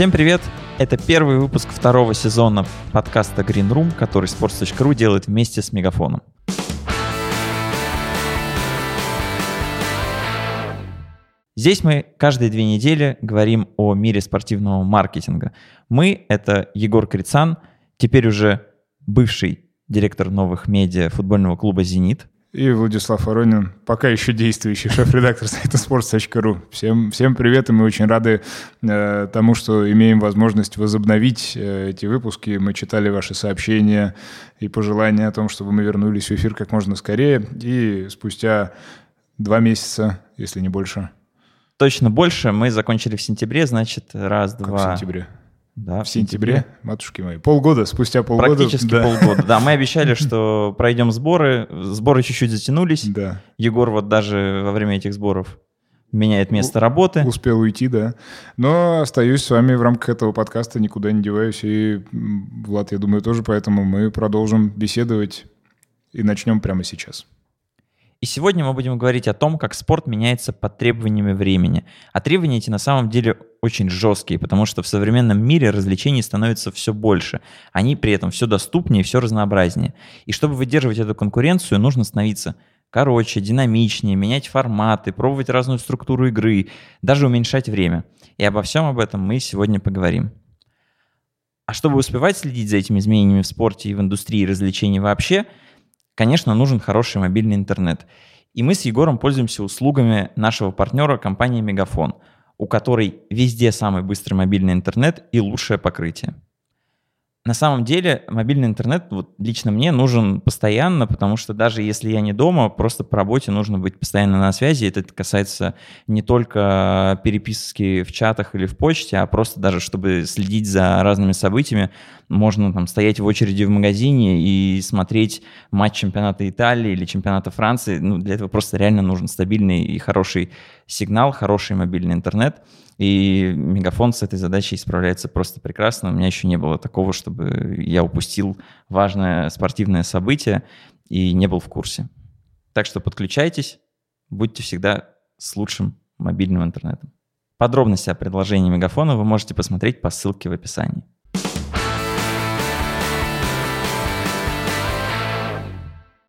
Всем привет! Это первый выпуск второго сезона подкаста Green Room, который sports.ru делает вместе с Мегафоном. Здесь мы каждые две недели говорим о мире спортивного маркетинга. Мы — это Егор Крицан, теперь уже бывший директор новых медиа футбольного клуба «Зенит», и Владислав Воронин, пока еще действующий шеф-редактор сайта sports.ru. Всем, всем привет, и мы очень рады э, тому, что имеем возможность возобновить э, эти выпуски. Мы читали ваши сообщения и пожелания о том, чтобы мы вернулись в эфир как можно скорее. И спустя два месяца, если не больше. Точно больше. Мы закончили в сентябре, значит, раз, как два... в сентябре? Да, в сентябре, матушки мои. Полгода, спустя полгода. Практически да. полгода. Да, мы обещали, что пройдем сборы. Сборы чуть-чуть затянулись. Да. Егор вот даже во время этих сборов меняет место работы. Успел уйти, да. Но остаюсь с вами в рамках этого подкаста, никуда не деваюсь. И Влад, я думаю, тоже поэтому мы продолжим беседовать и начнем прямо сейчас. И сегодня мы будем говорить о том, как спорт меняется под требованиями времени. А требования эти на самом деле очень жесткие, потому что в современном мире развлечений становится все больше. Они при этом все доступнее, все разнообразнее. И чтобы выдерживать эту конкуренцию, нужно становиться короче, динамичнее, менять форматы, пробовать разную структуру игры, даже уменьшать время. И обо всем об этом мы сегодня поговорим. А чтобы успевать следить за этими изменениями в спорте и в индустрии развлечений вообще – конечно, нужен хороший мобильный интернет. И мы с Егором пользуемся услугами нашего партнера компании Мегафон, у которой везде самый быстрый мобильный интернет и лучшее покрытие. На самом деле мобильный интернет вот лично мне нужен постоянно, потому что даже если я не дома, просто по работе нужно быть постоянно на связи. Это касается не только переписки в чатах или в почте, а просто даже чтобы следить за разными событиями, можно там стоять в очереди в магазине и смотреть матч чемпионата Италии или чемпионата Франции. Ну, для этого просто реально нужен стабильный и хороший сигнал, хороший мобильный интернет. И Мегафон с этой задачей справляется просто прекрасно. У меня еще не было такого, чтобы я упустил важное спортивное событие и не был в курсе. Так что подключайтесь, будьте всегда с лучшим мобильным интернетом. Подробности о предложении Мегафона вы можете посмотреть по ссылке в описании.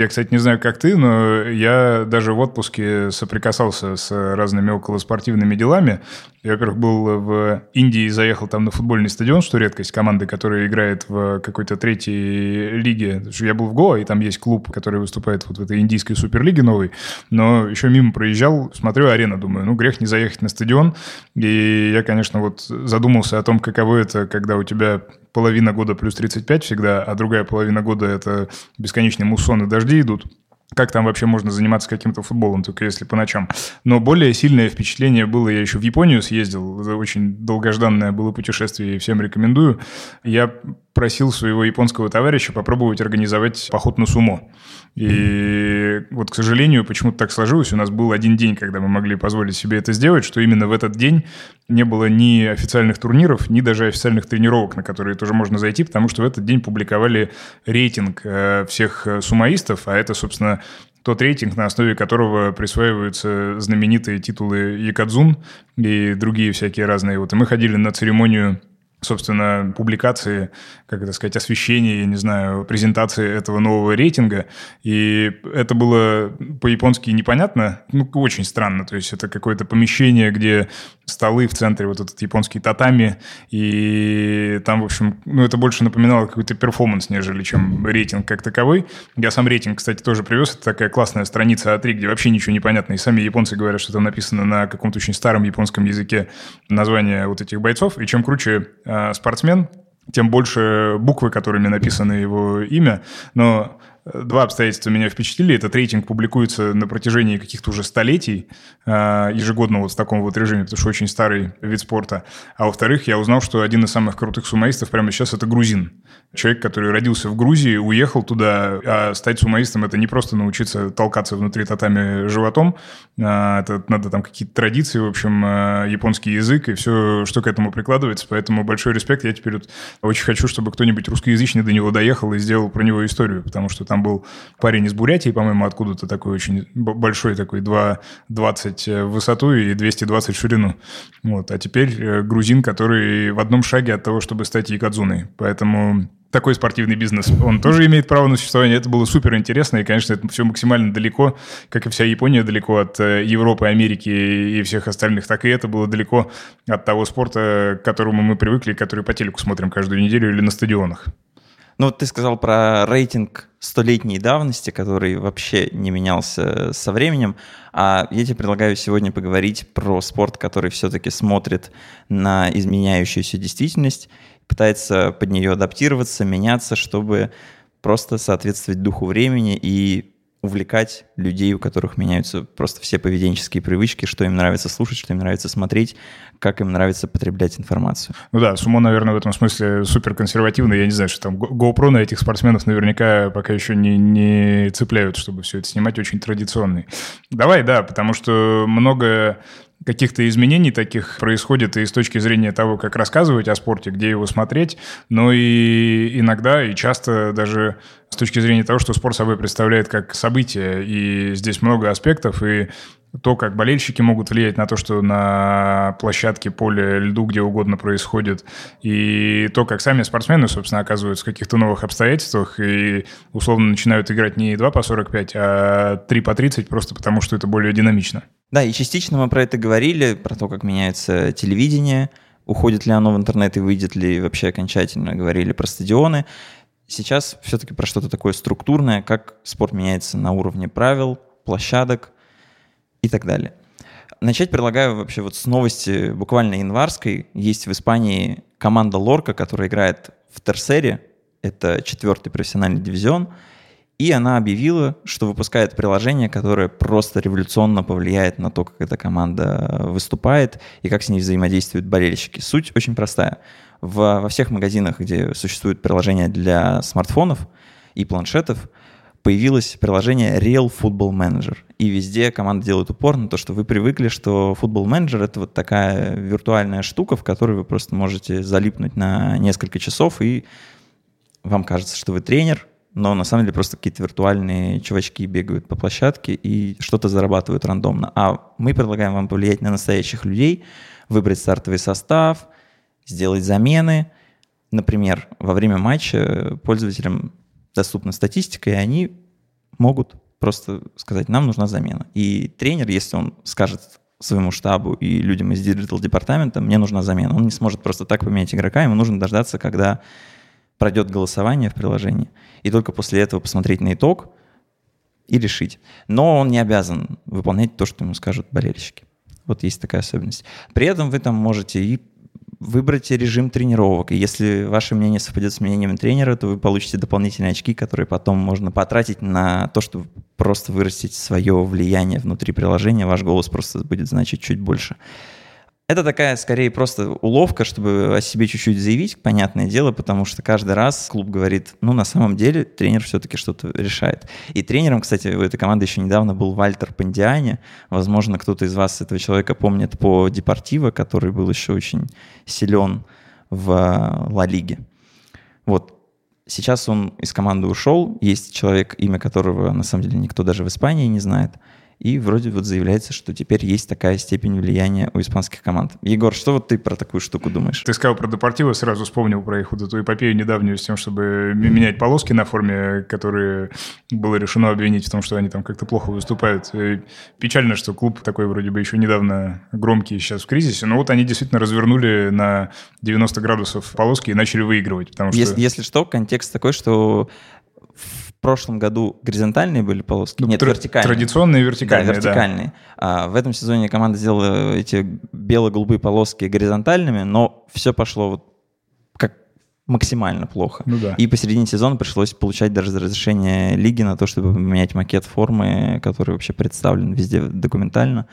Я, кстати, не знаю, как ты, но я даже в отпуске соприкасался с разными околоспортивными делами. Я, во-первых, был в Индии и заехал там на футбольный стадион, что редкость, команды, которая играет в какой-то третьей лиге. Я был в Гоа, и там есть клуб, который выступает вот в этой индийской суперлиге новой. Но еще мимо проезжал, смотрю арена, думаю, ну, грех не заехать на стадион. И я, конечно, вот задумался о том, каково это, когда у тебя половина года плюс 35 всегда, а другая половина года это бесконечные муссоны, дожди идут. Как там вообще можно заниматься каким-то футболом, только если по ночам. Но более сильное впечатление было, я еще в Японию съездил, это очень долгожданное было путешествие, и всем рекомендую. Я просил своего японского товарища попробовать организовать поход на сумо. И вот, к сожалению, почему-то так сложилось. У нас был один день, когда мы могли позволить себе это сделать, что именно в этот день не было ни официальных турниров, ни даже официальных тренировок, на которые тоже можно зайти, потому что в этот день публиковали рейтинг э, всех э, сумоистов, а это, собственно, тот рейтинг, на основе которого присваиваются знаменитые титулы Якадзун и другие всякие разные. Вот и мы ходили на церемонию собственно, публикации, как это сказать, освещения, я не знаю, презентации этого нового рейтинга. И это было по-японски непонятно, ну, очень странно. То есть это какое-то помещение, где столы в центре, вот этот японский татами, и там, в общем, ну, это больше напоминало какой-то перформанс, нежели чем рейтинг как таковой. Я сам рейтинг, кстати, тоже привез. Это такая классная страница А3, где вообще ничего не понятно. И сами японцы говорят, что там написано на каком-то очень старом японском языке название вот этих бойцов. И чем круче э, спортсмен, тем больше буквы, которыми написано его имя. Но Два обстоятельства меня впечатлили. Этот рейтинг публикуется на протяжении каких-то уже столетий, а, ежегодно вот в таком вот режиме, потому что очень старый вид спорта. А во-вторых, я узнал, что один из самых крутых сумоистов прямо сейчас – это грузин. Человек, который родился в Грузии, уехал туда, а стать сумоистом – это не просто научиться толкаться внутри татами животом, а, это надо там какие-то традиции, в общем, а, японский язык и все, что к этому прикладывается. Поэтому большой респект. Я теперь вот очень хочу, чтобы кто-нибудь русскоязычный до него доехал и сделал про него историю, потому что там был парень из Бурятии, по-моему, откуда-то такой очень большой, такой 2,20 в высоту и 220 в ширину. Вот. А теперь э, грузин, который в одном шаге от того, чтобы стать Якадзуной. Поэтому такой спортивный бизнес, он тоже имеет право на существование. Это было супер интересно, и, конечно, это все максимально далеко, как и вся Япония далеко от э, Европы, Америки и всех остальных, так и это было далеко от того спорта, к которому мы привыкли, который по телеку смотрим каждую неделю или на стадионах. Ну, вот ты сказал про рейтинг столетней давности, который вообще не менялся со временем. А я тебе предлагаю сегодня поговорить про спорт, который все-таки смотрит на изменяющуюся действительность пытается под нее адаптироваться, меняться, чтобы просто соответствовать духу времени и увлекать людей, у которых меняются просто все поведенческие привычки, что им нравится слушать, что им нравится смотреть, как им нравится потреблять информацию. Ну да, сумо, наверное, в этом смысле супер консервативный. Я не знаю, что там GoPro на этих спортсменов наверняка пока еще не, не цепляют, чтобы все это снимать, очень традиционный. Давай, да, потому что много каких-то изменений таких происходит и с точки зрения того, как рассказывать о спорте, где его смотреть, но и иногда, и часто даже с точки зрения того, что спорт собой представляет как событие, и здесь много аспектов, и то, как болельщики могут влиять на то, что на площадке, поле, льду, где угодно происходит, и то, как сами спортсмены, собственно, оказываются в каких-то новых обстоятельствах и условно начинают играть не 2 по 45, а 3 по 30, просто потому что это более динамично. Да, и частично мы про это говорили, про то, как меняется телевидение, уходит ли оно в интернет и выйдет ли вообще окончательно, говорили про стадионы. Сейчас все-таки про что-то такое структурное, как спорт меняется на уровне правил, площадок – и так далее. Начать предлагаю вообще вот с новости буквально январской. Есть в Испании команда Лорка, которая играет в Терсере, это четвертый профессиональный дивизион, и она объявила, что выпускает приложение, которое просто революционно повлияет на то, как эта команда выступает и как с ней взаимодействуют болельщики. Суть очень простая. В, во всех магазинах, где существует приложение для смартфонов и планшетов, появилось приложение Real Football Manager. И везде команда делает упор на то, что вы привыкли, что Football Manager — это вот такая виртуальная штука, в которой вы просто можете залипнуть на несколько часов, и вам кажется, что вы тренер, но на самом деле просто какие-то виртуальные чувачки бегают по площадке и что-то зарабатывают рандомно. А мы предлагаем вам повлиять на настоящих людей, выбрать стартовый состав, сделать замены. Например, во время матча пользователям доступна статистика, и они могут просто сказать, нам нужна замена. И тренер, если он скажет своему штабу и людям из digital департамента, мне нужна замена. Он не сможет просто так поменять игрока, ему нужно дождаться, когда пройдет голосование в приложении, и только после этого посмотреть на итог и решить. Но он не обязан выполнять то, что ему скажут болельщики. Вот есть такая особенность. При этом вы там можете и выбрать режим тренировок. И если ваше мнение совпадет с мнением тренера, то вы получите дополнительные очки, которые потом можно потратить на то, чтобы просто вырастить свое влияние внутри приложения. Ваш голос просто будет значить чуть больше. Это такая, скорее, просто уловка, чтобы о себе чуть-чуть заявить, понятное дело, потому что каждый раз клуб говорит, ну, на самом деле, тренер все-таки что-то решает. И тренером, кстати, у этой команды еще недавно был Вальтер Пандиани. Возможно, кто-то из вас этого человека помнит по Депортиво, который был еще очень силен в э, Ла Лиге. Вот. Сейчас он из команды ушел. Есть человек, имя которого, на самом деле, никто даже в Испании не знает – и вроде вот заявляется, что теперь есть такая степень влияния у испанских команд. Егор, что вот ты про такую штуку думаешь? Ты сказал про Депортиво, сразу вспомнил про их вот эту эпопею недавнюю с тем, чтобы менять полоски на форме, которые было решено обвинить в том, что они там как-то плохо выступают. И печально, что клуб такой вроде бы еще недавно громкий сейчас в кризисе, но вот они действительно развернули на 90 градусов полоски и начали выигрывать. Потому что... если, если что, контекст такой, что в прошлом году горизонтальные были полоски. Ну, Нет, тр- вертикальные. Традиционные вертикальные, да. вертикальные. Да. А в этом сезоне команда сделала эти бело-голубые полоски горизонтальными, но все пошло вот как максимально плохо. Ну, да. И посередине сезона пришлось получать даже разрешение лиги на то, чтобы поменять макет формы, который вообще представлен везде документально.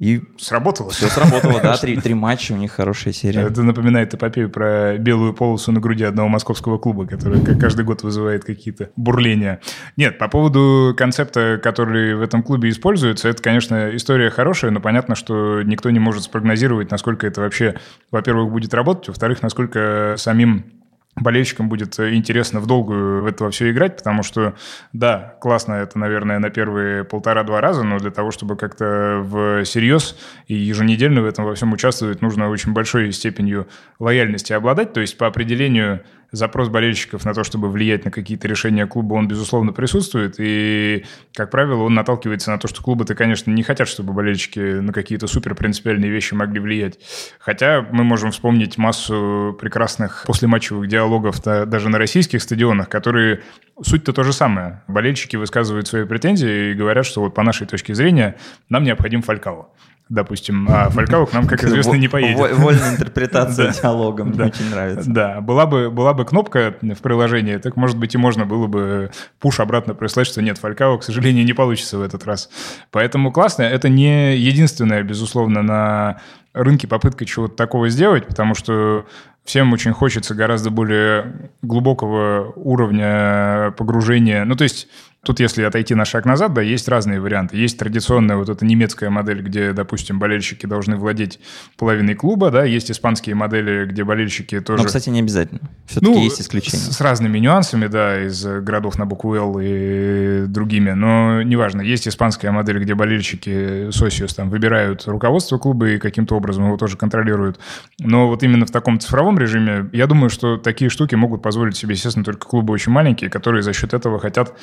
И сработало. Все сработало, да, три, три матча, у них хорошая серия. Это напоминает эпопею про белую полосу на груди одного московского клуба, который каждый год вызывает какие-то бурления. Нет, по поводу концепта, который в этом клубе используется, это, конечно, история хорошая, но понятно, что никто не может спрогнозировать, насколько это вообще, во-первых, будет работать, во-вторых, насколько самим болельщикам будет интересно в долгую в это все играть, потому что, да, классно это, наверное, на первые полтора-два раза, но для того, чтобы как-то в серьез и еженедельно в этом во всем участвовать, нужно очень большой степенью лояльности обладать, то есть по определению запрос болельщиков на то, чтобы влиять на какие-то решения клуба, он, безусловно, присутствует. И, как правило, он наталкивается на то, что клубы-то, конечно, не хотят, чтобы болельщики на какие-то супер принципиальные вещи могли влиять. Хотя мы можем вспомнить массу прекрасных послематчевых диалогов даже на российских стадионах, которые суть-то то же самое. Болельщики высказывают свои претензии и говорят, что вот по нашей точке зрения нам необходим Фалькао допустим, а Фалькао к нам, как известно, не поедет. Вольная интерпретация диалога, мне очень нравится. Да, была бы, была бы кнопка в приложении, так, может быть, и можно было бы пуш обратно прислать, что нет, Фалькао, к сожалению, не получится в этот раз. Поэтому классно. Это не единственное, безусловно, на рынке попытка чего-то такого сделать, потому что всем очень хочется гораздо более глубокого уровня погружения. Ну, то есть Тут, если отойти на шаг назад, да, есть разные варианты. Есть традиционная вот эта немецкая модель, где, допустим, болельщики должны владеть половиной клуба, да, есть испанские модели, где болельщики тоже... Но, кстати, не обязательно. Все-таки ну, есть исключения. С, с разными нюансами, да, из городов на букву «Л» и другими, но неважно. Есть испанская модель, где болельщики Сосиус там выбирают руководство клуба и каким-то образом его тоже контролируют. Но вот именно в таком цифровом режиме, я думаю, что такие штуки могут позволить себе, естественно, только клубы очень маленькие, которые за счет этого хотят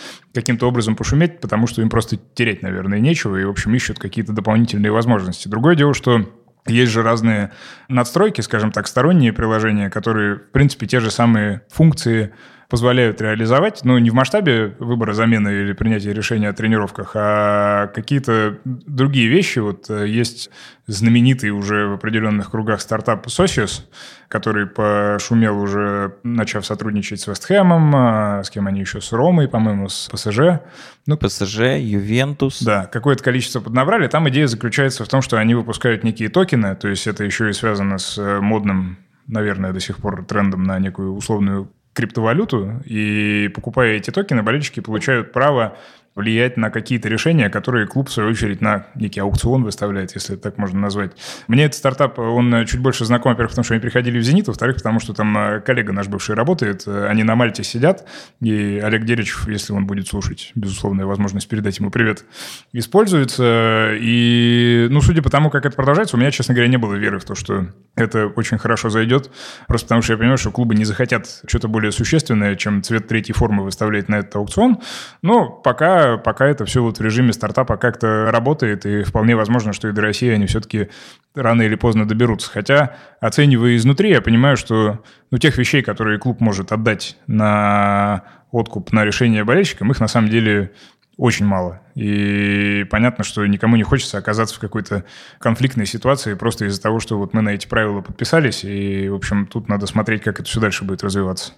каким-то образом пошуметь, потому что им просто терять, наверное, нечего, и, в общем, ищут какие-то дополнительные возможности. Другое дело, что есть же разные надстройки, скажем так, сторонние приложения, которые, в принципе, те же самые функции позволяют реализовать, ну, не в масштабе выбора замены или принятия решения о тренировках, а какие-то другие вещи. Вот э, есть знаменитый уже в определенных кругах стартап Socios, который пошумел уже, начав сотрудничать с Вестхэмом, а с кем они еще, с Ромой, по-моему, с ПСЖ. Ну, ПСЖ, Ювентус. Да, какое-то количество поднабрали. Там идея заключается в том, что они выпускают некие токены, то есть это еще и связано с э, модным наверное, до сих пор трендом на некую условную криптовалюту, и покупая эти токены, болельщики получают право влиять на какие-то решения, которые клуб, в свою очередь, на некий аукцион выставляет, если так можно назвать. Мне этот стартап, он чуть больше знаком, во-первых, потому что они приходили в «Зенит», во-вторых, потому что там э, коллега наш бывший работает, они на Мальте сидят, и Олег Деричев, если он будет слушать, безусловно, возможность передать ему привет, используется. И, ну, судя по тому, как это продолжается, у меня, честно говоря, не было веры в то, что это очень хорошо зайдет, просто потому что я понимаю, что клубы не захотят что-то более существенное, чем цвет третьей формы выставлять на этот аукцион. Но пока пока, это все вот в режиме стартапа как-то работает, и вполне возможно, что и до России они все-таки рано или поздно доберутся. Хотя, оценивая изнутри, я понимаю, что ну, тех вещей, которые клуб может отдать на откуп на решение болельщикам, их на самом деле очень мало. И понятно, что никому не хочется оказаться в какой-то конфликтной ситуации просто из-за того, что вот мы на эти правила подписались, и, в общем, тут надо смотреть, как это все дальше будет развиваться.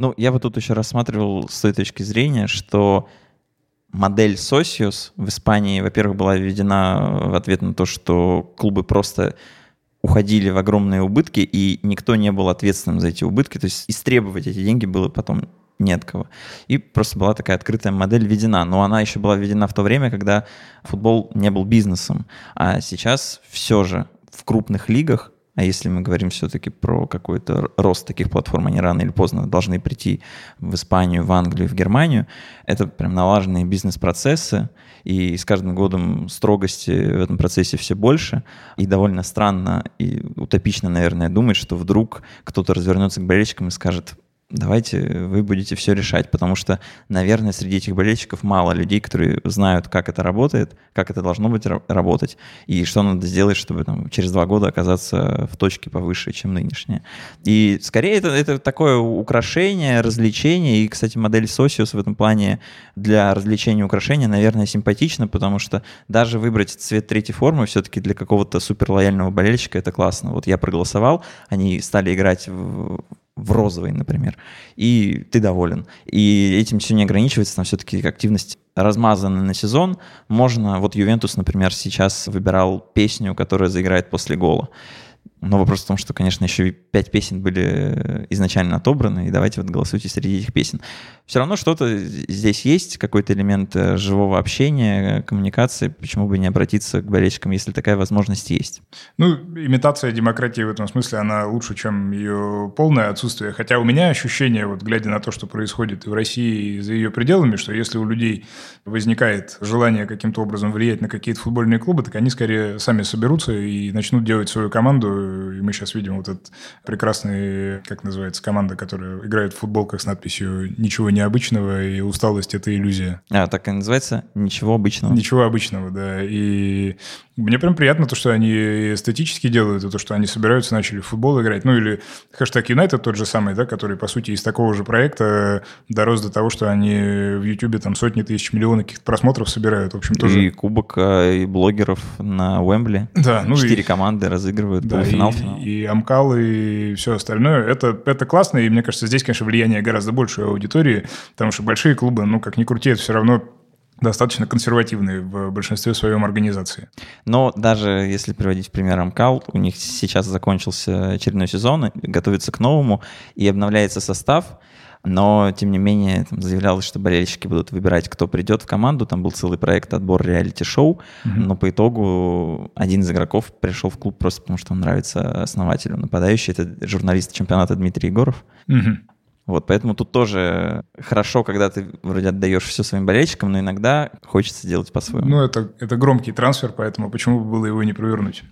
Ну, я бы тут еще рассматривал с той точки зрения, что модель Socios в Испании, во-первых, была введена в ответ на то, что клубы просто уходили в огромные убытки, и никто не был ответственным за эти убытки. То есть истребовать эти деньги было потом не от кого. И просто была такая открытая модель введена. Но она еще была введена в то время, когда футбол не был бизнесом. А сейчас все же в крупных лигах а если мы говорим все-таки про какой-то рост таких платформ, они рано или поздно должны прийти в Испанию, в Англию, в Германию, это прям налаженные бизнес-процессы, и с каждым годом строгости в этом процессе все больше. И довольно странно и утопично, наверное, думать, что вдруг кто-то развернется к болельщикам и скажет, давайте вы будете все решать, потому что, наверное, среди этих болельщиков мало людей, которые знают, как это работает, как это должно быть работать, и что надо сделать, чтобы там, через два года оказаться в точке повыше, чем нынешняя. И скорее это, это такое украшение, развлечение, и, кстати, модель Socios в этом плане для развлечения украшения, наверное, симпатична, потому что даже выбрать цвет третьей формы все-таки для какого-то суперлояльного болельщика это классно. Вот я проголосовал, они стали играть в в розовый, например, и ты доволен. И этим все не ограничивается, там все-таки активность размазана на сезон. Можно, вот Ювентус, например, сейчас выбирал песню, которая заиграет после гола. Но вопрос в том, что, конечно, еще и пять песен были э, изначально отобраны, и давайте вот голосуйте среди этих песен. Все равно что-то здесь есть, какой-то элемент э, живого общения, коммуникации. Почему бы не обратиться к болельщикам, если такая возможность есть? Ну, имитация демократии в этом смысле, она лучше, чем ее полное отсутствие. Хотя у меня ощущение, вот глядя на то, что происходит в России и за ее пределами, что если у людей возникает желание каким-то образом влиять на какие-то футбольные клубы, так они скорее сами соберутся и начнут делать свою команду и мы сейчас видим вот этот прекрасный, как называется, команда, которая играет в футболках с надписью «Ничего необычного» и «Усталость – это иллюзия». А, так и называется «Ничего обычного». Ничего обычного, да. И мне прям приятно то, что они эстетически делают, и то, что они собираются, начали в футбол играть. Ну, или хэштег Юнайтед тот же самый, да, который, по сути, из такого же проекта дорос до того, что они в Ютубе там сотни тысяч, миллионов каких-то просмотров собирают. В общем, тоже... И кубок, а, и блогеров на Уэмбли. Да, ну Четыре и... команды разыгрывают да, финал. И, и Амкал, и все остальное. Это, это классно, и мне кажется, здесь, конечно, влияние гораздо больше аудитории, потому что большие клубы, ну, как ни крути, это все равно достаточно консервативные в большинстве своем организации. Но даже если приводить пример Амкал, у них сейчас закончился очередной сезон, готовится к новому, и обновляется состав, но, тем не менее, там заявлялось, что болельщики будут выбирать, кто придет в команду. Там был целый проект отбор реалити-шоу, угу. но по итогу один из игроков пришел в клуб просто потому, что он нравится основателю. Нападающий — это журналист чемпионата Дмитрий Егоров. Угу. Вот, поэтому тут тоже хорошо, когда ты вроде отдаешь все своим болельщикам, но иногда хочется делать по-своему. Ну, это, это громкий трансфер, поэтому почему бы было его не провернуть?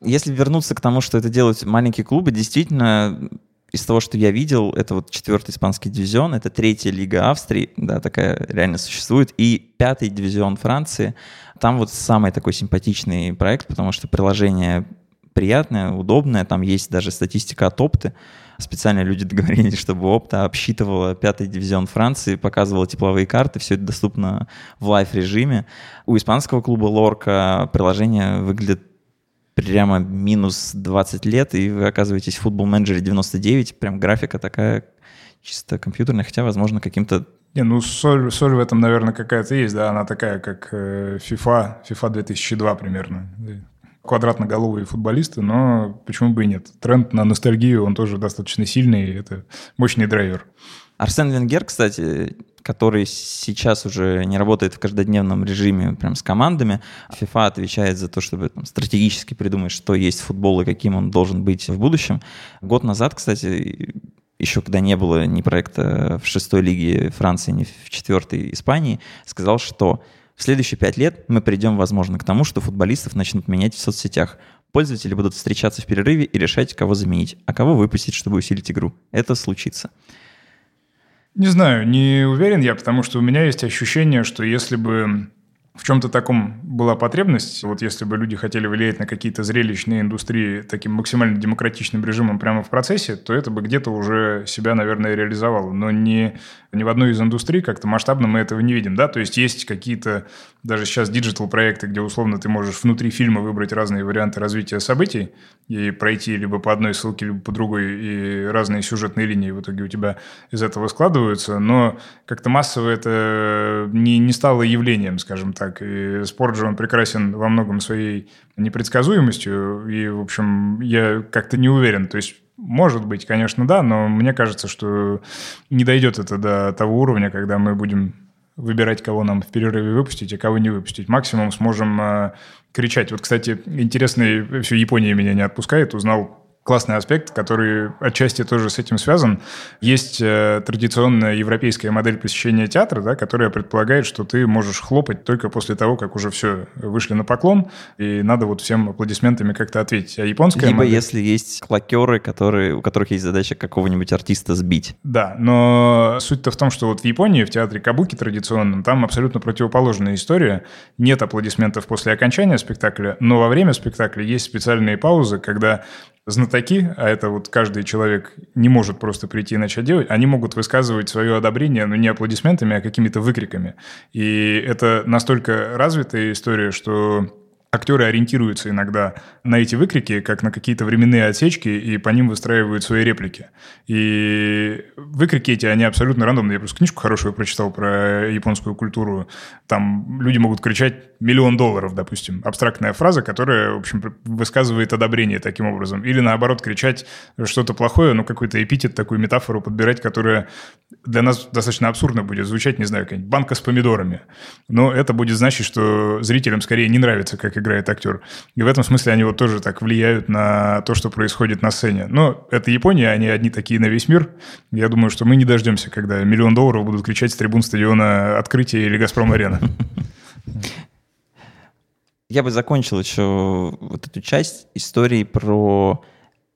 Если вернуться к тому, что это делают маленькие клубы, действительно, из того, что я видел, это вот четвертый испанский дивизион, это третья лига Австрии, да, такая реально существует, и пятый дивизион Франции. Там вот самый такой симпатичный проект, потому что приложение приятное, удобное, там есть даже статистика от Опты, Специально люди договорились, чтобы Опта обсчитывала пятый дивизион Франции, показывала тепловые карты, все это доступно в live-режиме. У испанского клуба Лорка приложение выглядит прямо минус 20 лет, и вы оказываетесь в Football Manager е 99, прям графика такая чисто компьютерная, хотя, возможно, каким-то не, ну соль, соль в этом, наверное, какая-то есть, да, она такая, как э, FIFA, FIFA 2002 примерно квадратноголовые футболисты, но почему бы и нет. Тренд на ностальгию, он тоже достаточно сильный, это мощный драйвер. Арсен Венгер, кстати, который сейчас уже не работает в каждодневном режиме прям с командами. FIFA отвечает за то, чтобы там, стратегически придумать, что есть футбол и каким он должен быть в будущем. Год назад, кстати, еще когда не было ни проекта в шестой лиге Франции, ни в четвертой Испании, сказал, что в следующие пять лет мы придем, возможно, к тому, что футболистов начнут менять в соцсетях. Пользователи будут встречаться в перерыве и решать, кого заменить, а кого выпустить, чтобы усилить игру. Это случится. Не знаю, не уверен я, потому что у меня есть ощущение, что если бы в чем-то таком была потребность. Вот если бы люди хотели влиять на какие-то зрелищные индустрии таким максимально демократичным режимом прямо в процессе, то это бы где-то уже себя, наверное, реализовало. Но не, ни в одной из индустрий как-то масштабно мы этого не видим. Да? То есть есть какие-то даже сейчас диджитал-проекты, где условно ты можешь внутри фильма выбрать разные варианты развития событий и пройти либо по одной ссылке, либо по другой, и разные сюжетные линии в итоге у тебя из этого складываются. Но как-то массово это не, не стало явлением, скажем так так. И спорт же он прекрасен во многом своей непредсказуемостью. И, в общем, я как-то не уверен. То есть может быть, конечно, да, но мне кажется, что не дойдет это до того уровня, когда мы будем выбирать, кого нам в перерыве выпустить, а кого не выпустить. Максимум сможем э, кричать. Вот, кстати, интересный, все Япония меня не отпускает, узнал классный аспект, который отчасти тоже с этим связан. Есть э, традиционная европейская модель посещения театра, да, которая предполагает, что ты можешь хлопать только после того, как уже все вышли на поклон, и надо вот всем аплодисментами как-то ответить. А японская Либо модель... если есть клокеры, которые, у которых есть задача какого-нибудь артиста сбить. Да, но суть-то в том, что вот в Японии, в театре Кабуки традиционном, там абсолютно противоположная история. Нет аплодисментов после окончания спектакля, но во время спектакля есть специальные паузы, когда знатоки, а это вот каждый человек не может просто прийти и начать делать, они могут высказывать свое одобрение, но не аплодисментами, а какими-то выкриками. И это настолько развитая история, что актеры ориентируются иногда на эти выкрики, как на какие-то временные отсечки, и по ним выстраивают свои реплики. И выкрики эти, они абсолютно рандомные. Я просто книжку хорошую прочитал про японскую культуру. Там люди могут кричать «миллион долларов», допустим. Абстрактная фраза, которая, в общем, высказывает одобрение таким образом. Или, наоборот, кричать что-то плохое, ну, какой-то эпитет, такую метафору подбирать, которая для нас достаточно абсурдно будет звучать, не знаю, какая-нибудь банка с помидорами. Но это будет значить, что зрителям скорее не нравится, как играет актер. И в этом смысле они вот тоже так влияют на то, что происходит на сцене. Но это Япония, они одни такие на весь мир. Я думаю, что мы не дождемся, когда миллион долларов будут кричать с трибун стадиона «Открытие» или «Газпром-арена». Я бы закончил еще вот эту часть истории про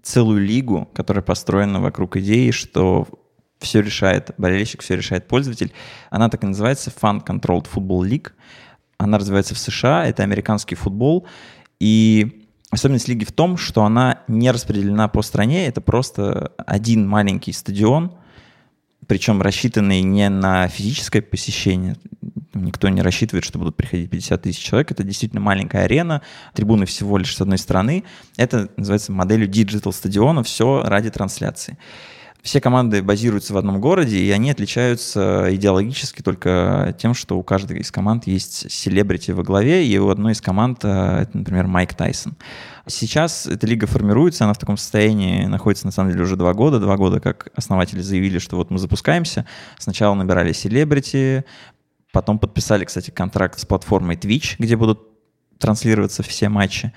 целую лигу, которая построена вокруг идеи, что все решает болельщик, все решает пользователь. Она так и называется Fan Controlled Football League. Она развивается в США, это американский футбол. И особенность лиги в том, что она не распределена по стране, это просто один маленький стадион, причем рассчитанный не на физическое посещение. Никто не рассчитывает, что будут приходить 50 тысяч человек. Это действительно маленькая арена, трибуны всего лишь с одной стороны. Это называется моделью digital стадиона, все ради трансляции. Все команды базируются в одном городе, и они отличаются идеологически только тем, что у каждой из команд есть селебрити во главе, и у одной из команд, э, это, например, Майк Тайсон. Сейчас эта лига формируется, она в таком состоянии находится, на самом деле, уже два года. Два года, как основатели заявили, что вот мы запускаемся. Сначала набирали селебрити, потом подписали, кстати, контракт с платформой Twitch, где будут транслироваться все матчи.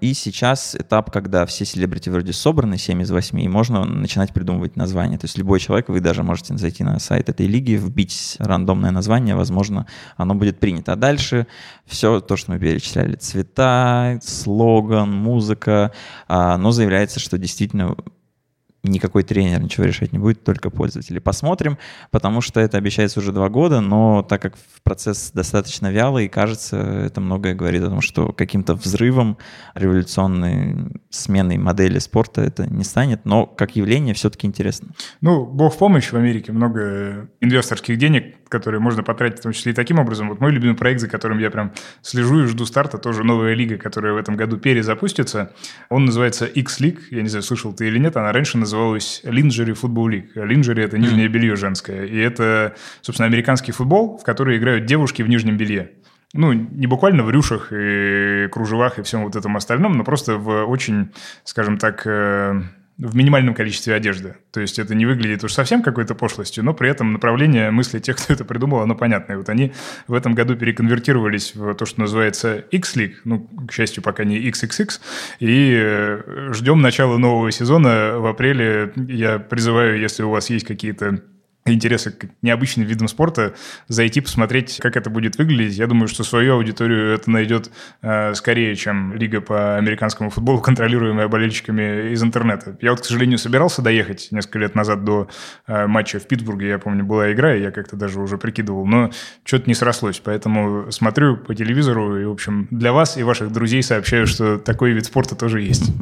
И сейчас этап, когда все селебрити вроде собраны, 7 из 8, и можно начинать придумывать название. То есть любой человек, вы даже можете зайти на сайт этой лиги, вбить рандомное название, возможно, оно будет принято. А дальше все то, что мы перечисляли, цвета, слоган, музыка, а, но заявляется, что действительно никакой тренер ничего решать не будет, только пользователи. Посмотрим, потому что это обещается уже два года, но так как процесс достаточно вялый, кажется, это многое говорит о том, что каким-то взрывом революционной сменой модели спорта это не станет, но как явление все-таки интересно. Ну, бог в помощь, в Америке много инвесторских денег, которые можно потратить в том числе и таким образом. Вот мой любимый проект, за которым я прям слежу и жду старта, тоже новая лига, которая в этом году перезапустится. Он называется X-League, я не знаю, слышал ты или нет, она раньше называлась Lingerie Football League. Lingerie – это нижнее белье женское. И это, собственно, американский футбол, в который играют девушки в нижнем белье. Ну, не буквально в рюшах и кружевах и всем вот этом остальном, но просто в очень, скажем так, э, в минимальном количестве одежды. То есть это не выглядит уж совсем какой-то пошлостью, но при этом направление мысли тех, кто это придумал, оно понятное. Вот они в этом году переконвертировались в то, что называется X-League, ну, к счастью, пока не XXX, и э, ждем начала нового сезона в апреле. Я призываю, если у вас есть какие-то интереса к необычным видам спорта, зайти посмотреть, как это будет выглядеть. Я думаю, что свою аудиторию это найдет э, скорее, чем лига по американскому футболу, контролируемая болельщиками из интернета. Я вот, к сожалению, собирался доехать несколько лет назад до э, матча в Питтсбурге. Я помню, была игра, и я как-то даже уже прикидывал, но что-то не срослось. Поэтому смотрю по телевизору и, в общем, для вас и ваших друзей сообщаю, что такой вид спорта тоже есть.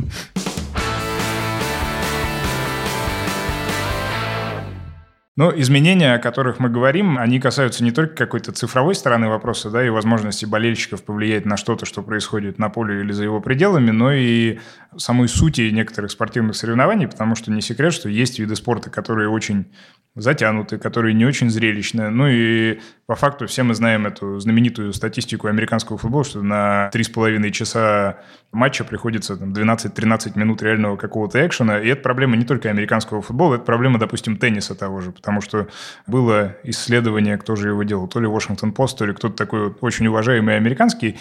Но изменения, о которых мы говорим, они касаются не только какой-то цифровой стороны вопроса, да, и возможности болельщиков повлиять на что-то, что происходит на поле или за его пределами, но и самой сути некоторых спортивных соревнований, потому что не секрет, что есть виды спорта, которые очень затянуты, которые не очень зрелищные. Ну и по факту все мы знаем эту знаменитую статистику американского футбола, что на 3,5 часа матча приходится там, 12-13 минут реального какого-то экшена. И это проблема не только американского футбола, это проблема, допустим, тенниса того же. Потому что было исследование, кто же его делал, то ли Washington Post, то ли кто-то такой вот очень уважаемый американский,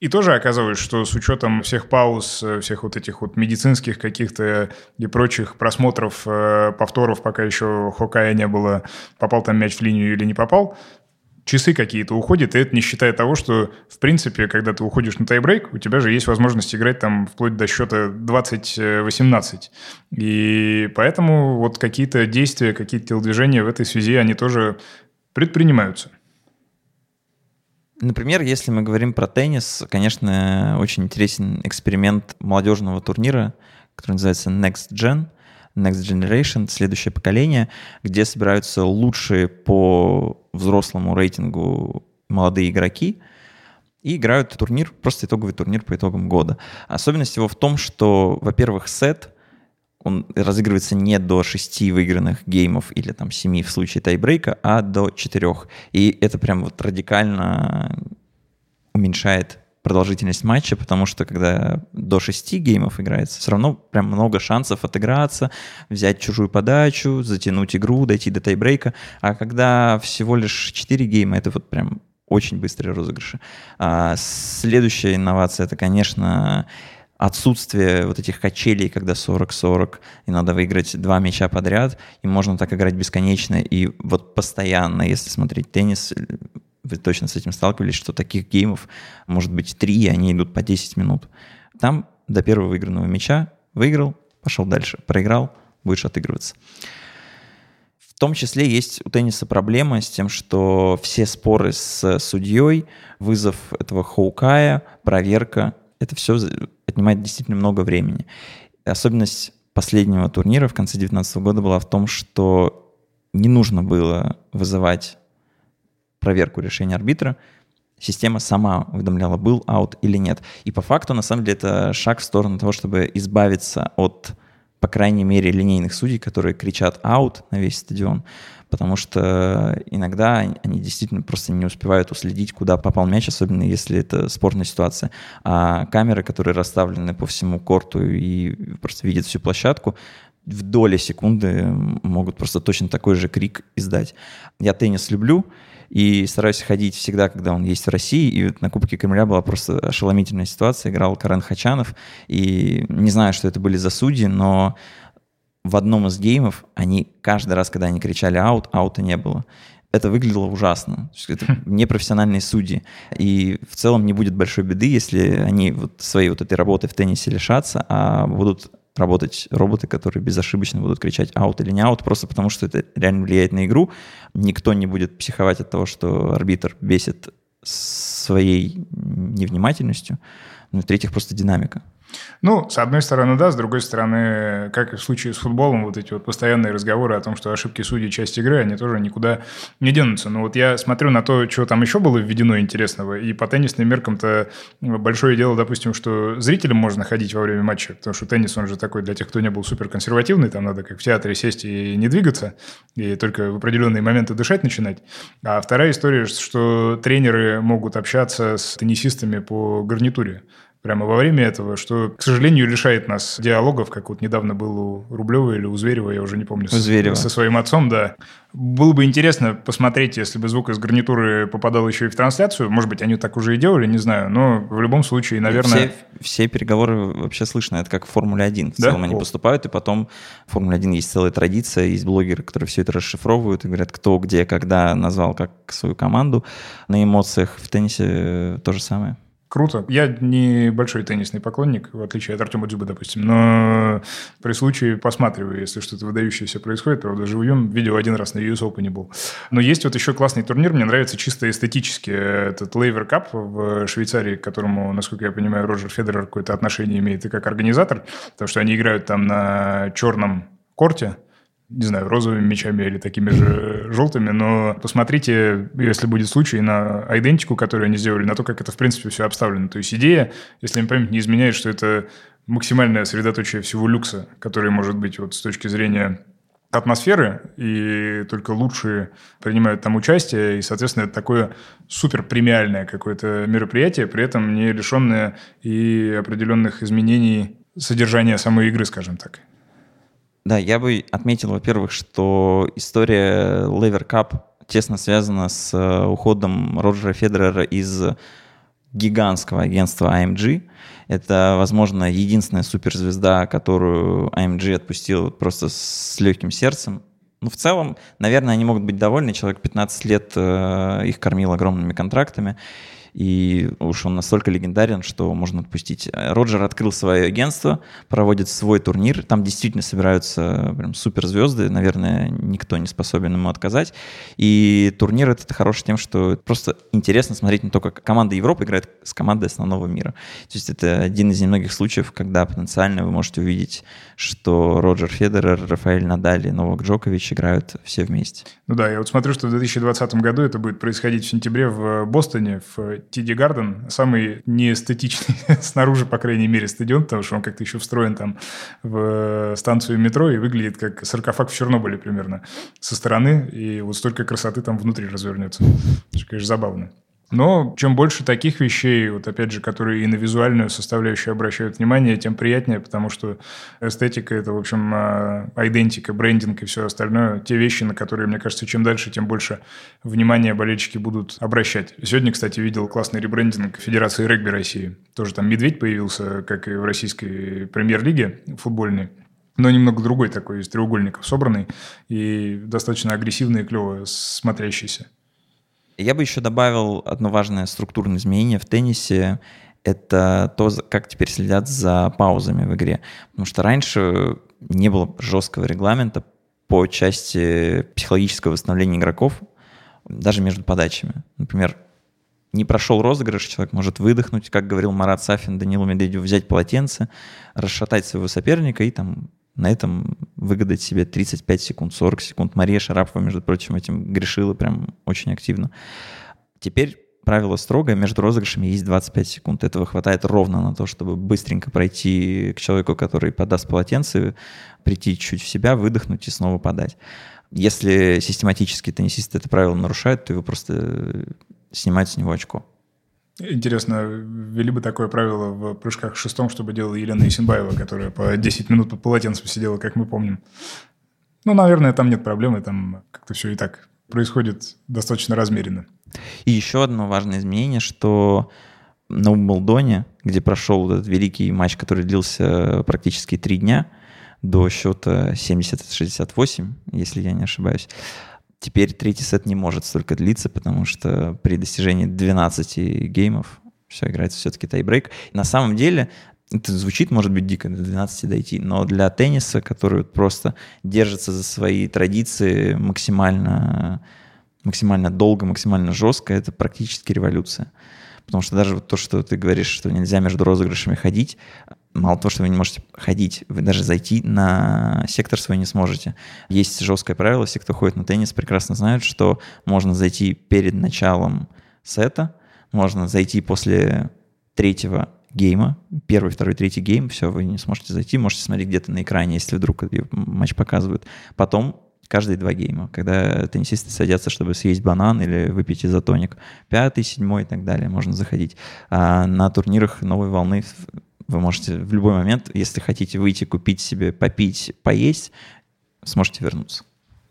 и тоже оказалось, что с учетом всех пауз, э, всех вот этих вот медицинских каких-то и прочих просмотров, э, повторов, пока еще Хокая не было, попал там мяч в линию или не попал, часы какие-то уходят, и это не считая того, что, в принципе, когда ты уходишь на тайбрейк, у тебя же есть возможность играть там вплоть до счета 20-18. И поэтому вот какие-то действия, какие-то телодвижения в этой связи, они тоже предпринимаются. Например, если мы говорим про теннис, конечно, очень интересен эксперимент молодежного турнира, который называется Next Gen, Next Generation, следующее поколение, где собираются лучшие по взрослому рейтингу молодые игроки. и играют турнир, просто итоговый турнир по итогам года. Особенность его в том, что, во-первых, сет, он разыгрывается не до шести выигранных геймов или там семи в случае тайбрейка, а до четырех. И это прям вот радикально уменьшает продолжительность матча, потому что когда до шести геймов играется, все равно прям много шансов отыграться, взять чужую подачу, затянуть игру, дойти до тайбрейка. А когда всего лишь четыре гейма, это вот прям очень быстрые розыгрыши. А следующая инновация — это, конечно, отсутствие вот этих качелей, когда 40-40, и надо выиграть два мяча подряд, и можно так играть бесконечно, и вот постоянно, если смотреть теннис, вы точно с этим сталкивались, что таких геймов может быть три, и они идут по 10 минут. Там до первого выигранного мяча выиграл, пошел дальше, проиграл, будешь отыгрываться. В том числе есть у тенниса проблема с тем, что все споры с судьей, вызов этого хоукая, проверка, это все отнимает действительно много времени. Особенность последнего турнира в конце 2019 года была в том, что не нужно было вызывать проверку решения арбитра, система сама уведомляла, был аут или нет. И по факту, на самом деле, это шаг в сторону того, чтобы избавиться от, по крайней мере, линейных судей, которые кричат аут на весь стадион, потому что иногда они действительно просто не успевают уследить, куда попал мяч, особенно если это спорная ситуация. А камеры, которые расставлены по всему корту и просто видят всю площадку, в доли секунды могут просто точно такой же крик издать. Я теннис люблю, и стараюсь ходить всегда, когда он есть в России. И на Кубке Кремля была просто ошеломительная ситуация. Играл Карен Хачанов, и не знаю, что это были за судьи, но в одном из геймов они каждый раз, когда они кричали «аут», аута не было это выглядело ужасно. Это непрофессиональные судьи. И в целом не будет большой беды, если они вот своей вот этой работы в теннисе лишатся, а будут работать роботы, которые безошибочно будут кричать аут или не аут, просто потому что это реально влияет на игру. Никто не будет психовать от того, что арбитр бесит своей невнимательностью. Ну в-третьих, просто динамика. Ну, с одной стороны, да, с другой стороны, как и в случае с футболом, вот эти вот постоянные разговоры о том, что ошибки судей – часть игры, они тоже никуда не денутся. Но вот я смотрю на то, что там еще было введено интересного, и по теннисным меркам-то большое дело, допустим, что зрителям можно ходить во время матча, потому что теннис, он же такой для тех, кто не был суперконсервативный, там надо как в театре сесть и не двигаться, и только в определенные моменты дышать начинать. А вторая история, что тренеры могут общаться с теннисистами по гарнитуре прямо во время этого, что, к сожалению, лишает нас диалогов, как вот недавно был у Рублева или у Зверева, я уже не помню, у Зверева. со своим отцом, да. Было бы интересно посмотреть, если бы звук из гарнитуры попадал еще и в трансляцию. Может быть, они так уже и делали, не знаю. Но в любом случае, наверное... Все, все переговоры вообще слышно. Это как в Формуле-1. В да? целом они О. поступают, и потом в Формуле-1 есть целая традиция, есть блогеры, которые все это расшифровывают и говорят, кто, где, когда назвал как свою команду. На эмоциях в теннисе то же самое. Круто. Я не большой теннисный поклонник, в отличие от Артема Дзюба, допустим, но при случае посматриваю, если что-то выдающееся происходит. Правда, живьем видел один раз на US Open не был. Но есть вот еще классный турнир, мне нравится чисто эстетически. Этот Лейвер Кап в Швейцарии, к которому, насколько я понимаю, Роджер Федерер какое-то отношение имеет и как организатор, потому что они играют там на черном корте, не знаю, розовыми мечами или такими же желтыми, но посмотрите, если будет случай, на идентику, которую они сделали, на то, как это, в принципе, все обставлено. То есть идея, если мне память не изменяет, что это максимальное средоточие всего люкса, который может быть вот с точки зрения атмосферы, и только лучшие принимают там участие, и, соответственно, это такое супер премиальное какое-то мероприятие, при этом не лишенное и определенных изменений содержания самой игры, скажем так. Да, я бы отметил, во-первых, что история Lever Cup тесно связана с э, уходом Роджера Федерера из гигантского агентства AMG. Это, возможно, единственная суперзвезда, которую AMG отпустил просто с легким сердцем. Ну, в целом, наверное, они могут быть довольны. Человек 15 лет э, их кормил огромными контрактами и уж он настолько легендарен, что можно отпустить. Роджер открыл свое агентство, проводит свой турнир, там действительно собираются прям суперзвезды, наверное, никто не способен ему отказать. И турнир этот хороший тем, что просто интересно смотреть на то, как команда Европы играет с командой основного мира. То есть это один из немногих случаев, когда потенциально вы можете увидеть, что Роджер Федерер, Рафаэль Надаль и Новак Джокович играют все вместе. Ну да, я вот смотрю, что в 2020 году это будет происходить в сентябре в Бостоне, в Тиди Гарден, самый неэстетичный снаружи, по крайней мере, стадион, потому что он как-то еще встроен там в станцию метро и выглядит как саркофаг в Чернобыле примерно со стороны, и вот столько красоты там внутри развернется. Это, конечно, забавно. Но чем больше таких вещей, вот опять же, которые и на визуальную составляющую обращают внимание, тем приятнее, потому что эстетика – это, в общем, идентика, брендинг и все остальное. Те вещи, на которые, мне кажется, чем дальше, тем больше внимания болельщики будут обращать. Сегодня, кстати, видел классный ребрендинг Федерации регби России. Тоже там медведь появился, как и в российской премьер-лиге футбольной но немного другой такой, из треугольников собранный и достаточно агрессивный и клево смотрящийся. Я бы еще добавил одно важное структурное изменение в теннисе. Это то, как теперь следят за паузами в игре. Потому что раньше не было жесткого регламента по части психологического восстановления игроков, даже между подачами. Например, не прошел розыгрыш, человек может выдохнуть, как говорил Марат Сафин Данилу Медведеву, взять полотенце, расшатать своего соперника и там на этом выгадать себе 35 секунд, 40 секунд. Мария Шарапова, между прочим, этим грешила прям очень активно. Теперь правило строгое, между розыгрышами есть 25 секунд. Этого хватает ровно на то, чтобы быстренько пройти к человеку, который подаст полотенце, прийти чуть в себя, выдохнуть и снова подать. Если систематически теннисисты это правило нарушают, то его просто снимают с него очко. Интересно, ввели бы такое правило в прыжках шестом, чтобы делала Елена Исенбаева, которая по 10 минут под полотенцем сидела, как мы помним. Ну, наверное, там нет проблемы, там как-то все и так происходит достаточно размеренно. И еще одно важное изменение, что на Умблдоне, где прошел этот великий матч, который длился практически три дня, до счета 70-68, если я не ошибаюсь, Теперь третий сет не может столько длиться, потому что при достижении 12 геймов все играется все-таки тайбрейк. На самом деле это звучит, может быть, дико до 12 дойти, но для тенниса, который просто держится за свои традиции максимально, максимально долго, максимально жестко, это практически революция. Потому что даже вот то, что ты говоришь, что нельзя между розыгрышами ходить, мало того, что вы не можете ходить, вы даже зайти на сектор свой не сможете. Есть жесткое правило, все, кто ходит на теннис, прекрасно знают, что можно зайти перед началом сета, можно зайти после третьего гейма, первый, второй, третий гейм, все, вы не сможете зайти, можете смотреть где-то на экране, если вдруг матч показывают. Потом каждые два гейма, когда теннисисты садятся, чтобы съесть банан или выпить изотоник. Пятый, седьмой и так далее можно заходить. А на турнирах новой волны вы можете в любой момент, если хотите выйти, купить себе, попить, поесть, сможете вернуться.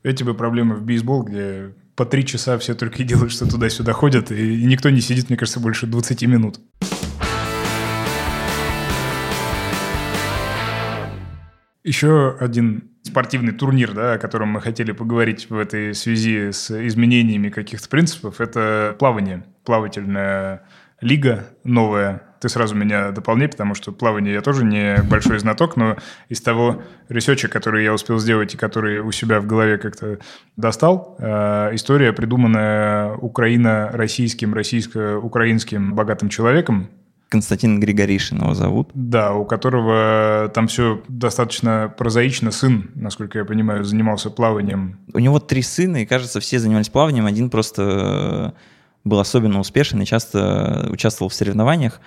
Эти бы проблемы в бейсбол, где по три часа все только и делают, что туда-сюда ходят, и никто не сидит, мне кажется, больше 20 минут. Еще один спортивный турнир, да, о котором мы хотели поговорить в этой связи с изменениями каких-то принципов, это плавание. Плавательная лига новая. Ты сразу меня дополни, потому что плавание я тоже не большой знаток, но из того research а, который я успел сделать и который у себя в голове как-то достал, э, история, придуманная украино-российским, российско-украинским богатым человеком, Константин Григоришин его зовут. Да, у которого там все достаточно прозаично. Сын, насколько я понимаю, занимался плаванием. У него три сына, и, кажется, все занимались плаванием. Один просто был особенно успешен и часто участвовал в соревнованиях.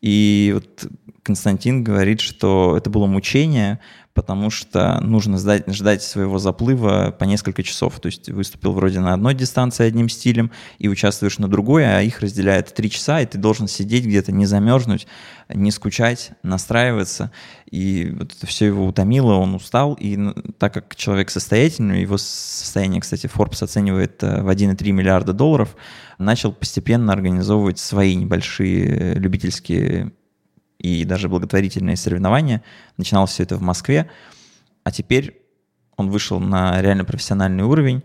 И вот Константин говорит, что это было мучение, потому что нужно ждать, ждать своего заплыва по несколько часов. То есть выступил вроде на одной дистанции одним стилем и участвуешь на другой, а их разделяет три часа, и ты должен сидеть где-то, не замерзнуть, не скучать, настраиваться. И вот это все его утомило, он устал. И так как человек состоятельный, его состояние, кстати, Forbes оценивает э, в 1,3 миллиарда долларов, начал постепенно организовывать свои небольшие любительские и даже благотворительные соревнования. Начиналось все это в Москве, а теперь он вышел на реально профессиональный уровень,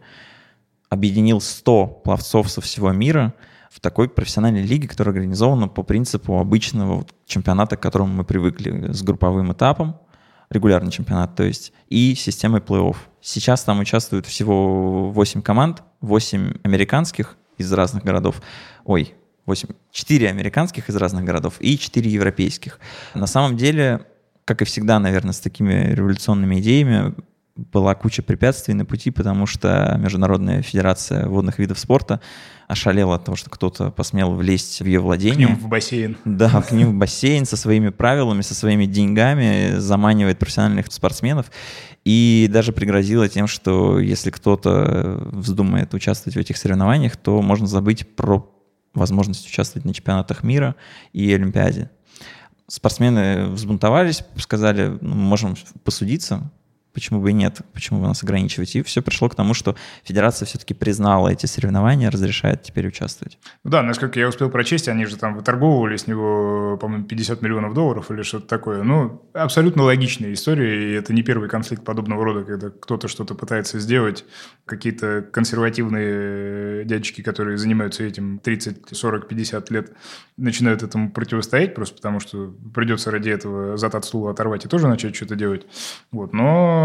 объединил 100 пловцов со всего мира в такой профессиональной лиге, которая организована по принципу обычного чемпионата, к которому мы привыкли, с групповым этапом, регулярный чемпионат, то есть, и системой плей-офф. Сейчас там участвуют всего 8 команд, 8 американских из разных городов. Ой, 8, 4 американских из разных городов и 4 европейских. На самом деле, как и всегда, наверное, с такими революционными идеями, была куча препятствий на пути, потому что Международная Федерация водных видов спорта ошалела от того, что кто-то посмел влезть в ее владение. К ним в бассейн. Да, к ним в бассейн со своими правилами, со своими деньгами, заманивает профессиональных спортсменов. И даже пригрозила тем, что если кто-то вздумает участвовать в этих соревнованиях, то можно забыть про возможность участвовать на чемпионатах мира и Олимпиаде. Спортсмены взбунтовались, сказали, ну, мы можем посудиться, почему бы и нет, почему бы нас ограничивать. И все пришло к тому, что федерация все-таки признала эти соревнования, разрешает теперь участвовать. Ну да, насколько я успел прочесть, они же там выторговывали с него, по-моему, 50 миллионов долларов или что-то такое. Ну, абсолютно логичная история, и это не первый конфликт подобного рода, когда кто-то что-то пытается сделать, какие-то консервативные дядечки, которые занимаются этим 30, 40, 50 лет, начинают этому противостоять, просто потому что придется ради этого зад от стула оторвать и тоже начать что-то делать. Вот. Но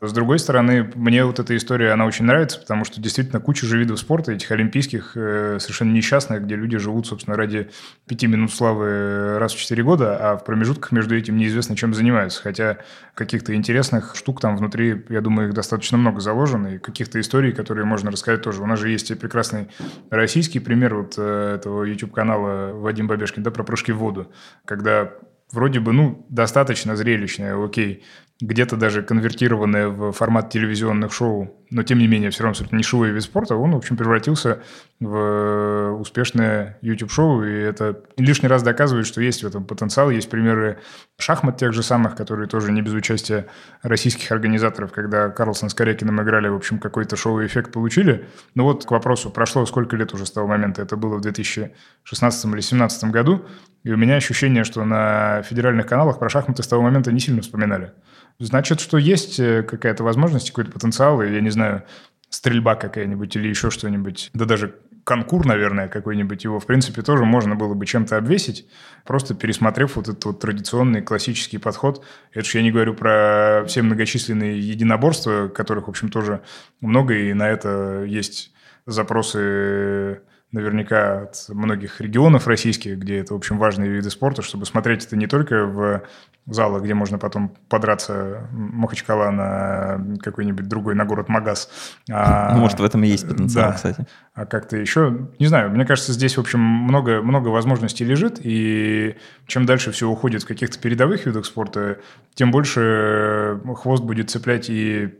с другой стороны, мне вот эта история, она очень нравится, потому что действительно куча же видов спорта, этих олимпийских, э, совершенно несчастных, где люди живут, собственно, ради пяти минут славы раз в четыре года, а в промежутках между этим неизвестно, чем занимаются. Хотя каких-то интересных штук там внутри, я думаю, их достаточно много заложено, и каких-то историй, которые можно рассказать тоже. У нас же есть прекрасный российский пример вот э, этого YouTube-канала Вадим Бабешкин, да, про прыжки в воду, когда вроде бы, ну, достаточно зрелищное, окей, где-то даже конвертированное в формат телевизионных шоу, но тем не менее все равно абсолютно нишевой вид спорта, он, в общем, превратился в успешное YouTube-шоу, и это лишний раз доказывает, что есть в этом потенциал. Есть примеры шахмат тех же самых, которые тоже не без участия российских организаторов, когда Карлсон с Корякиным играли, в общем, какой-то шоу-эффект получили. Но вот к вопросу, прошло сколько лет уже с того момента, это было в 2016 или 2017 году, и у меня ощущение, что на федеральных каналах про шахматы с того момента не сильно вспоминали. Значит, что есть э, какая-то возможность, какой-то потенциал, и, я не знаю, стрельба какая-нибудь или еще что-нибудь, да даже конкур, наверное, какой-нибудь его, в принципе, тоже можно было бы чем-то обвесить, просто пересмотрев вот этот вот традиционный классический подход. Это же я не говорю про все многочисленные единоборства, которых, в общем, тоже много, и на это есть запросы наверняка от многих регионов российских, где это, в общем, важные виды спорта, чтобы смотреть это не только в залах, где можно потом подраться Махачкала на какой-нибудь другой, на город Магаз. А, ну, может, в этом и есть потенциал, да, кстати. А как-то еще, не знаю, мне кажется, здесь, в общем, много, много возможностей лежит, и чем дальше все уходит в каких-то передовых видах спорта, тем больше хвост будет цеплять и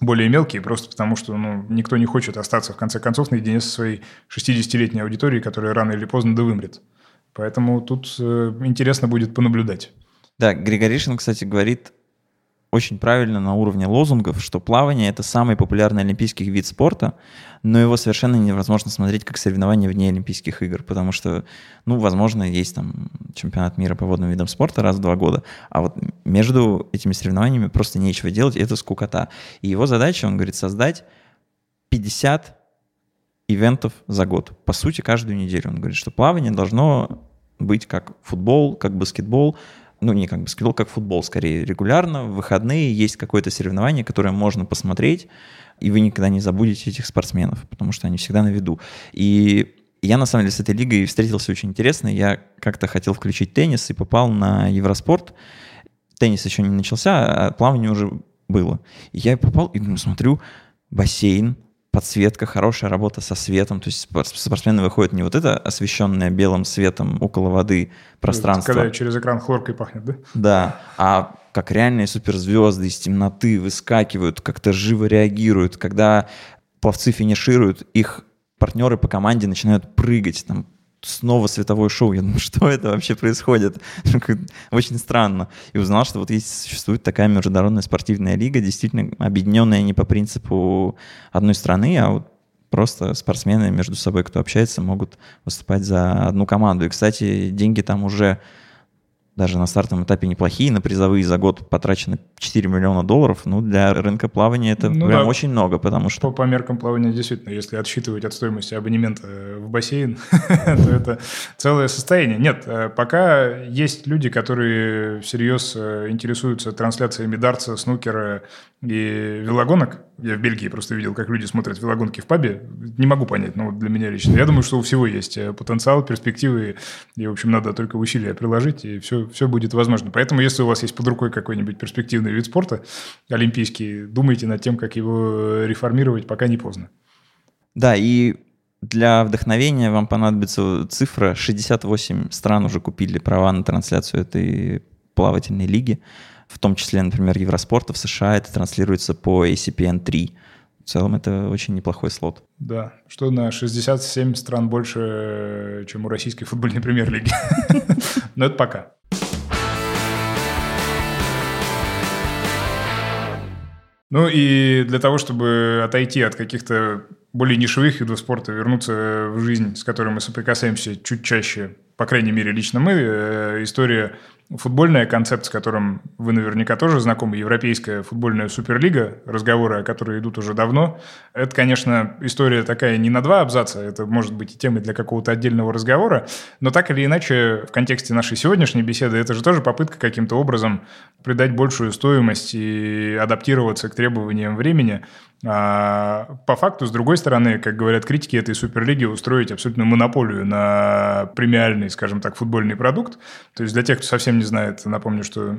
более мелкие, просто потому что ну, никто не хочет остаться, в конце концов, наедине со своей 60-летней аудиторией, которая рано или поздно да вымрет. Поэтому тут э, интересно будет понаблюдать. Да, Григоришин, кстати, говорит очень правильно на уровне лозунгов, что плавание — это самый популярный олимпийский вид спорта, но его совершенно невозможно смотреть как соревнование вне Олимпийских игр, потому что, ну, возможно, есть там чемпионат мира по водным видам спорта раз в два года, а вот между этими соревнованиями просто нечего делать, это скукота. И его задача, он говорит, создать 50 ивентов за год. По сути, каждую неделю. Он говорит, что плавание должно быть как футбол, как баскетбол, ну, не как баскетбол, как футбол, скорее, регулярно. В выходные есть какое-то соревнование, которое можно посмотреть, и вы никогда не забудете этих спортсменов, потому что они всегда на виду. И я, на самом деле, с этой лигой встретился очень интересно. Я как-то хотел включить теннис и попал на Евроспорт. Теннис еще не начался, а плавание уже было. И я попал и смотрю, бассейн, подсветка, хорошая работа со светом. То есть спортсмены выходят не вот это освещенное белым светом около воды пространство. Когда через экран хлоркой пахнет, да? Да, а как реальные суперзвезды из темноты выскакивают, как-то живо реагируют. Когда пловцы финишируют, их партнеры по команде начинают прыгать, там снова световое шоу. Я думаю, что это вообще происходит? Очень странно. И узнал, что вот есть, существует такая международная спортивная лига, действительно объединенная не по принципу одной страны, а вот просто спортсмены между собой, кто общается, могут выступать за одну команду. И, кстати, деньги там уже даже на стартовом этапе неплохие. На призовые за год потрачено 4 миллиона долларов. Ну, для рынка плавания это ну, прям да. очень много, потому что... По, по меркам плавания действительно, если отсчитывать от стоимости абонемента в бассейн, то это целое состояние. Нет, э, пока есть люди, которые всерьез э, интересуются трансляциями дартса, снукера и велогонок. Я в Бельгии просто видел, как люди смотрят велогонки в пабе. Не могу понять, но для меня лично. Я думаю, что у всего есть э, потенциал, перспективы, и, в общем, надо только усилия приложить, и все, все будет возможно. Поэтому, если у вас есть под рукой какой-нибудь перспективный вид спорта, олимпийский, думайте над тем, как его реформировать, пока не поздно. Да, и для вдохновения вам понадобится цифра. 68 стран уже купили права на трансляцию этой плавательной лиги в том числе, например, Евроспорта в США это транслируется по ACPN3. В целом это очень неплохой слот. Да, что на 67 стран больше, чем у российской футбольной премьер-лиги. Но это пока. Ну и для того, чтобы отойти от каких-то более нишевых видов спорта, вернуться в жизнь, с которой мы соприкасаемся чуть чаще, по крайней мере, лично мы, э, история футбольная концепция, с которым вы наверняка тоже знакомы, Европейская футбольная суперлига, разговоры о которой идут уже давно. Это, конечно, история такая не на два абзаца, это может быть и темой для какого-то отдельного разговора, но так или иначе, в контексте нашей сегодняшней беседы, это же тоже попытка каким-то образом придать большую стоимость и адаптироваться к требованиям времени. А по факту, с другой стороны, как говорят критики этой суперлиги, устроить абсолютную монополию на премиальный, скажем так, футбольный продукт. То есть для тех, кто совсем не знает, напомню, что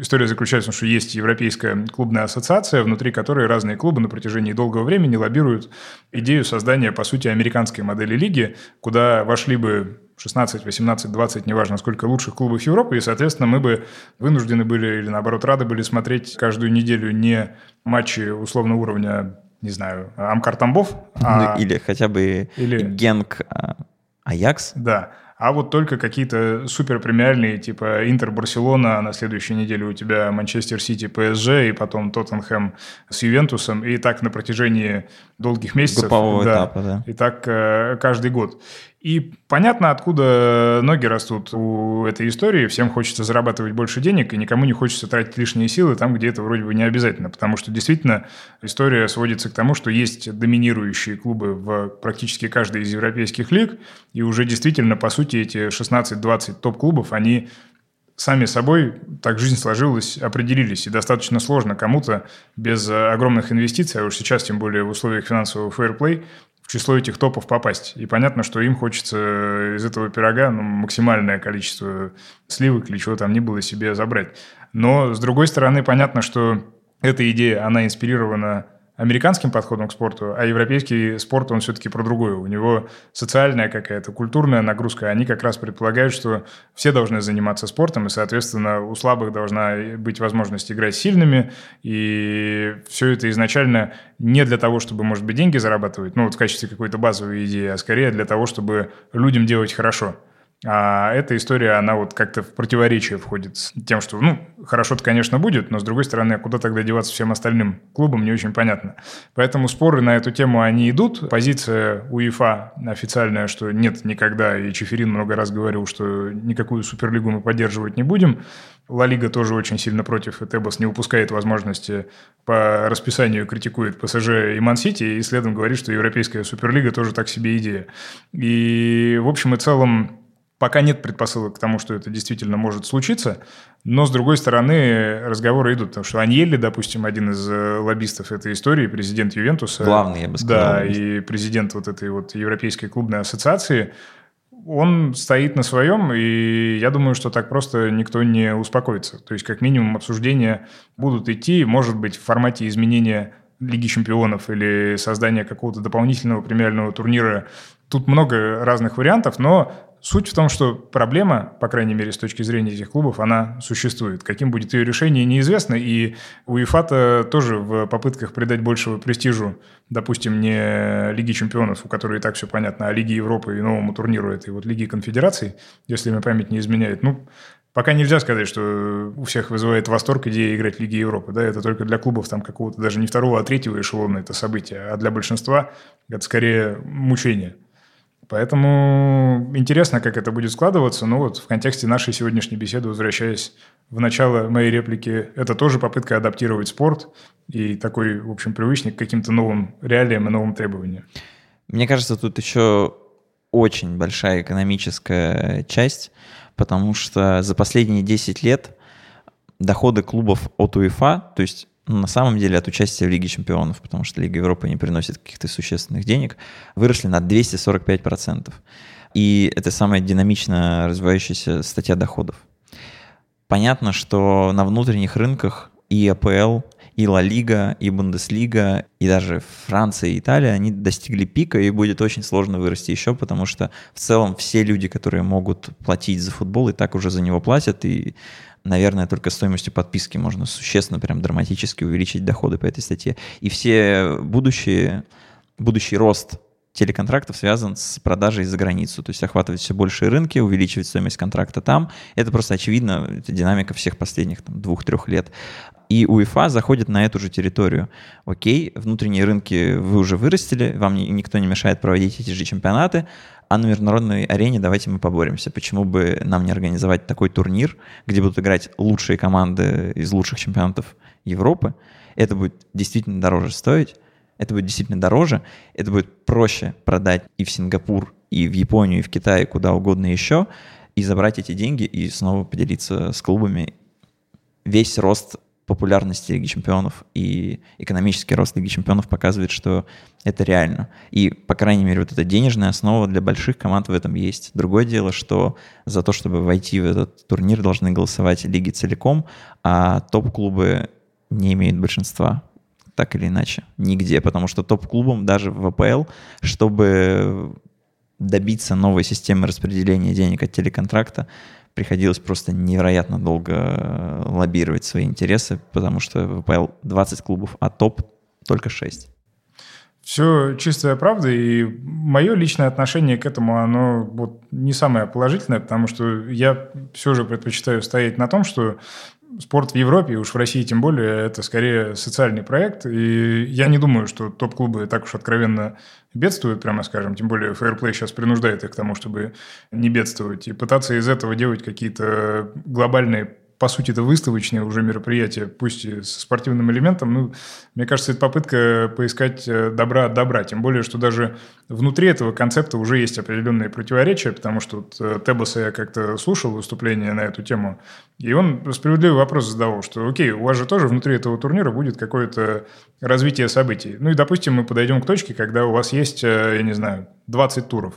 история заключается в том, что есть Европейская клубная ассоциация, внутри которой разные клубы на протяжении долгого времени лоббируют идею создания, по сути, американской модели лиги, куда вошли бы 16, 18, 20, неважно сколько лучших клубов Европы, и, соответственно, мы бы вынуждены были или, наоборот, рады были смотреть каждую неделю не матчи условного уровня, не знаю, Амкар Тамбов, а... Ну, или хотя бы или... Генк а, Аякс. Да, а вот только какие-то супер премиальные, типа Интер Барселона, на следующей неделе у тебя Манчестер Сити ПСЖ, и потом Тоттенхэм с Ювентусом, и так на протяжении долгих месяцев. Группового да, этапа, да. И так э, каждый год. И понятно, откуда ноги растут у этой истории. Всем хочется зарабатывать больше денег, и никому не хочется тратить лишние силы там, где это вроде бы не обязательно. Потому что действительно история сводится к тому, что есть доминирующие клубы в практически каждой из европейских лиг, и уже действительно, по сути, эти 16-20 топ-клубов, они сами собой, так жизнь сложилась, определились. И достаточно сложно кому-то без огромных инвестиций, а уж сейчас, тем более в условиях финансового фейерплей, число этих топов попасть. И понятно, что им хочется из этого пирога ну, максимальное количество сливок или чего там ни было себе забрать. Но, с другой стороны, понятно, что эта идея, она инспирирована американским подходом к спорту, а европейский спорт, он все-таки про другое. У него социальная какая-то, культурная нагрузка. Они как раз предполагают, что все должны заниматься спортом, и, соответственно, у слабых должна быть возможность играть сильными, и все это изначально не для того, чтобы, может быть, деньги зарабатывать, ну, вот в качестве какой-то базовой идеи, а скорее для того, чтобы людям делать хорошо. А эта история, она вот как-то в противоречие входит с тем, что, ну, хорошо-то, конечно, будет, но, с другой стороны, куда тогда деваться всем остальным клубам, не очень понятно. Поэтому споры на эту тему, они идут. Позиция УЕФА официальная, что нет никогда, и Чеферин много раз говорил, что никакую Суперлигу мы поддерживать не будем. Ла Лига тоже очень сильно против, и Тебас не упускает возможности по расписанию критикует ПСЖ и Ман-Сити, и следом говорит, что Европейская Суперлига тоже так себе идея. И, в общем и целом, Пока нет предпосылок к тому, что это действительно может случиться, но, с другой стороны, разговоры идут, потому что Аньелли, допустим, один из э, лоббистов этой истории, президент Ювентуса. Главный, я бы сказал. Да, и президент вот этой вот Европейской клубной ассоциации, он стоит на своем, и я думаю, что так просто никто не успокоится. То есть, как минимум, обсуждения будут идти, может быть, в формате изменения Лиги чемпионов или создания какого-то дополнительного премиального турнира. Тут много разных вариантов, но Суть в том, что проблема, по крайней мере, с точки зрения этих клубов, она существует. Каким будет ее решение, неизвестно. И УЕФА тоже в попытках придать большего престижу, допустим, не Лиги чемпионов, у которой и так все понятно, а Лиги Европы и новому турниру этой вот Лиги конфедераций, если мне память не изменяет. Ну, Пока нельзя сказать, что у всех вызывает восторг идея играть в Лиге Европы. Да? Это только для клубов там какого-то даже не второго, а третьего эшелона это событие. А для большинства это скорее мучение. Поэтому интересно, как это будет складываться. Но вот в контексте нашей сегодняшней беседы, возвращаясь в начало моей реплики, это тоже попытка адаптировать спорт и такой, в общем, привычник к каким-то новым реалиям и новым требованиям. Мне кажется, тут еще очень большая экономическая часть, потому что за последние 10 лет доходы клубов от УЕФА, то есть на самом деле от участия в Лиге чемпионов, потому что Лига Европы не приносит каких-то существенных денег, выросли на 245%. И это самая динамично развивающаяся статья доходов. Понятно, что на внутренних рынках и АПЛ, и Ла Лига, и Бундеслига, и даже Франция и Италия, они достигли пика, и будет очень сложно вырасти еще, потому что в целом все люди, которые могут платить за футбол, и так уже за него платят, и наверное, только стоимостью подписки можно существенно, прям драматически увеличить доходы по этой статье. И все будущие, будущий рост телеконтрактов связан с продажей за границу, то есть охватывать все большие рынки, увеличивать стоимость контракта там. Это просто очевидно, это динамика всех последних двух-трех лет. И УЕФА заходит на эту же территорию. Окей, внутренние рынки вы уже вырастили, вам никто не мешает проводить эти же чемпионаты, а на международной арене давайте мы поборемся. Почему бы нам не организовать такой турнир, где будут играть лучшие команды из лучших чемпионатов Европы? Это будет действительно дороже стоить, это будет действительно дороже, это будет проще продать и в Сингапур, и в Японию, и в Китай, и куда угодно еще, и забрать эти деньги и снова поделиться с клубами. Весь рост популярности Лиги Чемпионов и экономический рост Лиги Чемпионов показывает, что это реально. И, по крайней мере, вот эта денежная основа для больших команд в этом есть. Другое дело, что за то, чтобы войти в этот турнир, должны голосовать лиги целиком, а топ-клубы не имеют большинства так или иначе, нигде, потому что топ-клубам даже в ВПЛ, чтобы добиться новой системы распределения денег от телеконтракта, приходилось просто невероятно долго э, лоббировать свои интересы, потому что ВПЛ 20 клубов, а топ только 6. Все чистая правда, и мое личное отношение к этому, оно вот не самое положительное, потому что я все же предпочитаю стоять на том, что спорт в Европе, уж в России тем более, это скорее социальный проект. И я не думаю, что топ-клубы так уж откровенно бедствуют, прямо скажем. Тем более фейерплей сейчас принуждает их к тому, чтобы не бедствовать. И пытаться из этого делать какие-то глобальные по сути, это выставочное уже мероприятие, пусть и со спортивным элементом. Ну, мне кажется, это попытка поискать э, добра от добра. Тем более, что даже внутри этого концепта уже есть определенные противоречия, потому что вот э, Тебоса я как-то слушал выступление на эту тему, и он справедливый вопрос задавал, что окей, у вас же тоже внутри этого турнира будет какое-то развитие событий. Ну и, допустим, мы подойдем к точке, когда у вас есть, э, я не знаю, 20 туров.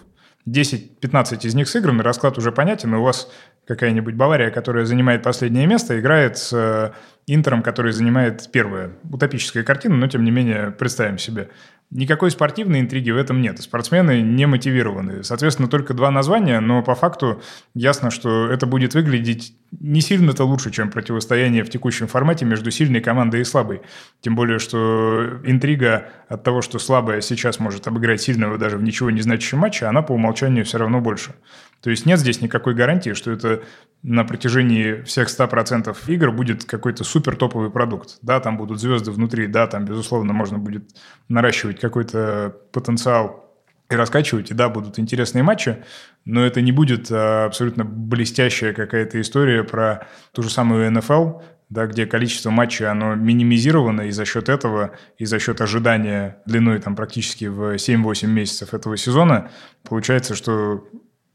10-15 из них сыграны, расклад уже понятен, и у вас какая-нибудь Бавария, которая занимает последнее место, играет с э, Интером, который занимает первое. Утопическая картина, но тем не менее представим себе. Никакой спортивной интриги в этом нет. Спортсмены не мотивированы. Соответственно, только два названия, но по факту ясно, что это будет выглядеть не сильно-то лучше, чем противостояние в текущем формате между сильной командой и слабой. Тем более, что интрига от того, что слабая сейчас может обыграть сильного даже в ничего не значащем матче, она по умолчанию все равно больше. То есть нет здесь никакой гарантии, что это на протяжении всех 100% игр будет какой-то супер топовый продукт. Да, там будут звезды внутри, да, там, безусловно, можно будет наращивать какой-то потенциал и раскачивать, и да, будут интересные матчи, но это не будет а, абсолютно блестящая какая-то история про ту же самую НФЛ, да, где количество матчей, оно минимизировано, и за счет этого, и за счет ожидания длиной там практически в 7-8 месяцев этого сезона, получается, что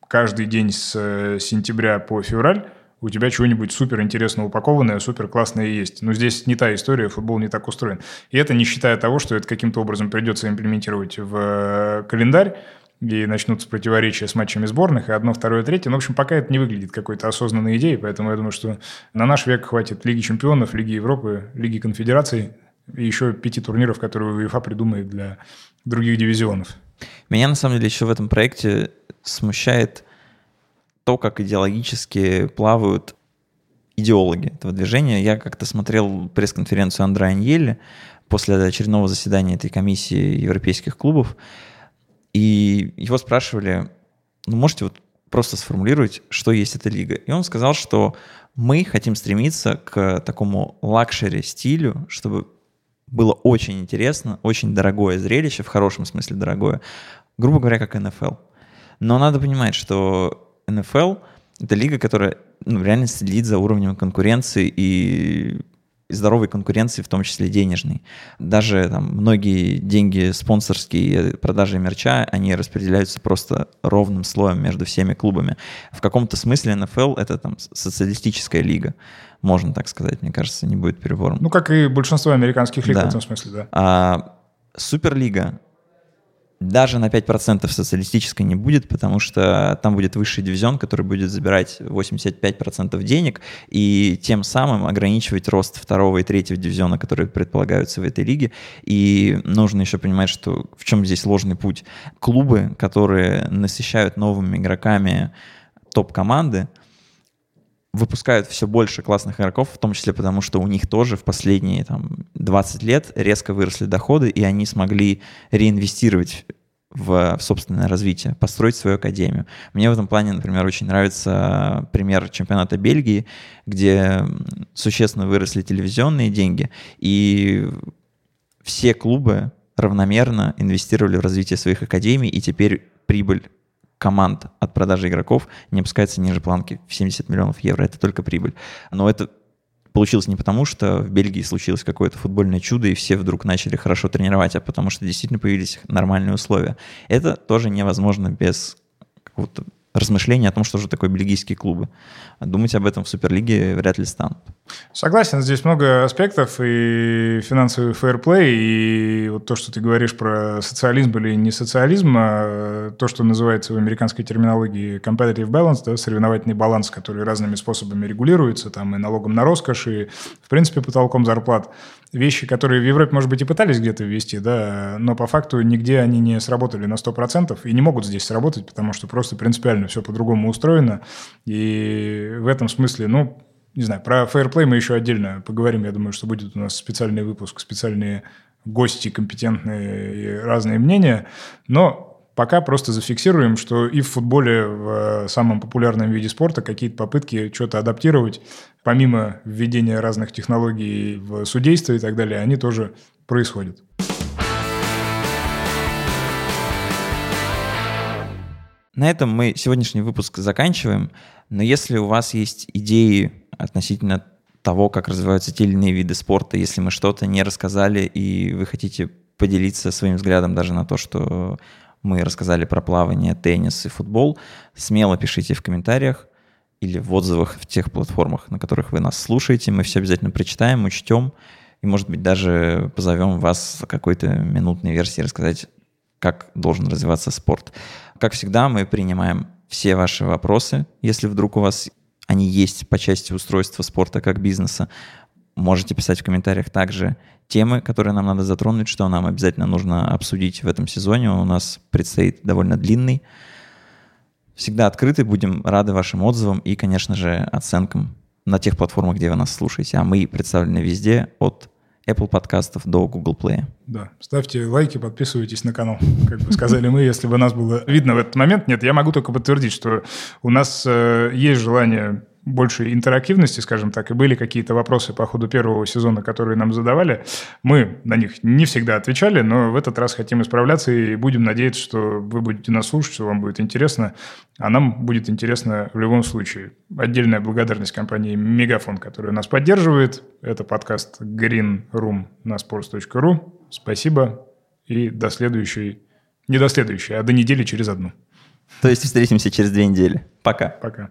каждый день с э, сентября по февраль у тебя чего-нибудь супер интересно упакованное, супер классное есть. Но здесь не та история, футбол не так устроен. И это не считая того, что это каким-то образом придется имплементировать в э, календарь, и начнутся противоречия с матчами сборных, и одно, второе, третье. Но, в общем, пока это не выглядит какой-то осознанной идеей, поэтому я думаю, что на наш век хватит Лиги чемпионов, Лиги Европы, Лиги конфедераций и еще пяти турниров, которые УЕФА придумает для других дивизионов. Меня, на самом деле, еще в этом проекте смущает то, как идеологически плавают идеологи этого движения. Я как-то смотрел пресс-конференцию Андреа Аньелли после очередного заседания этой комиссии европейских клубов, и его спрашивали, ну, можете вот просто сформулировать, что есть эта лига. И он сказал, что мы хотим стремиться к такому luxury стилю, чтобы было очень интересно, очень дорогое зрелище, в хорошем смысле дорогое, грубо говоря, как НФЛ. Но надо понимать, что НФЛ — это лига, которая ну, реально следит за уровнем конкуренции и здоровой конкуренции, в том числе денежной. Даже там, многие деньги спонсорские, продажи мерча, они распределяются просто ровным слоем между всеми клубами. В каком-то смысле НФЛ — это там социалистическая лига, можно так сказать, мне кажется, не будет перебором. Ну, как и большинство американских лиг да. в этом смысле, да. А Суперлига даже на 5% социалистической не будет, потому что там будет высший дивизион, который будет забирать 85% денег и тем самым ограничивать рост второго и третьего дивизиона, которые предполагаются в этой лиге. И нужно еще понимать, что в чем здесь ложный путь. Клубы, которые насыщают новыми игроками топ-команды, выпускают все больше классных игроков, в том числе потому, что у них тоже в последние там, 20 лет резко выросли доходы, и они смогли реинвестировать в, собственное развитие, построить свою академию. Мне в этом плане, например, очень нравится пример чемпионата Бельгии, где существенно выросли телевизионные деньги, и все клубы равномерно инвестировали в развитие своих академий, и теперь прибыль команд от продажи игроков не опускается ниже планки в 70 миллионов евро. Это только прибыль. Но это получилось не потому, что в Бельгии случилось какое-то футбольное чудо, и все вдруг начали хорошо тренировать, а потому что действительно появились нормальные условия. Это тоже невозможно без какого-то размышления о том, что же такое бельгийские клубы. Думать об этом в Суперлиге вряд ли станут. Согласен, здесь много аспектов, и финансовый фейерплей, и вот то, что ты говоришь про социализм или не социализм, а то, что называется в американской терминологии competitive balance, да, соревновательный баланс, который разными способами регулируется, там и налогом на роскошь, и, в принципе, потолком зарплат. Вещи, которые в Европе, может быть, и пытались где-то ввести, да, но по факту нигде они не сработали на 100% и не могут здесь сработать, потому что просто принципиально все по-другому устроено, и в этом смысле, ну, не знаю, про фейерплей мы еще отдельно поговорим. Я думаю, что будет у нас специальный выпуск, специальные гости, компетентные и разные мнения. Но пока просто зафиксируем, что и в футболе, в самом популярном виде спорта, какие-то попытки что-то адаптировать, помимо введения разных технологий в судейство и так далее, они тоже происходят. На этом мы сегодняшний выпуск заканчиваем. Но если у вас есть идеи относительно того, как развиваются те или иные виды спорта, если мы что-то не рассказали, и вы хотите поделиться своим взглядом даже на то, что мы рассказали про плавание, теннис и футбол, смело пишите в комментариях или в отзывах в тех платформах, на которых вы нас слушаете. Мы все обязательно прочитаем, учтем и, может быть, даже позовем вас в какой-то минутной версии рассказать, как должен развиваться спорт. Как всегда, мы принимаем все ваши вопросы, если вдруг у вас они есть по части устройства спорта как бизнеса. Можете писать в комментариях также темы, которые нам надо затронуть, что нам обязательно нужно обсудить в этом сезоне. Он у нас предстоит довольно длинный. Всегда открыты, будем рады вашим отзывам и, конечно же, оценкам на тех платформах, где вы нас слушаете. А мы представлены везде от Apple подкастов до Google Play. Да, ставьте лайки, подписывайтесь на канал, как бы сказали мы, если бы нас было видно в этот момент. Нет, я могу только подтвердить, что у нас э, есть желание больше интерактивности, скажем так, и были какие-то вопросы по ходу первого сезона, которые нам задавали. Мы на них не всегда отвечали, но в этот раз хотим исправляться и будем надеяться, что вы будете нас слушать, что вам будет интересно, а нам будет интересно в любом случае. Отдельная благодарность компании Мегафон, которая нас поддерживает. Это подкаст Green Room на sports.ru. Спасибо и до следующей, не до следующей, а до недели через одну. То есть встретимся через две недели. Пока. Пока.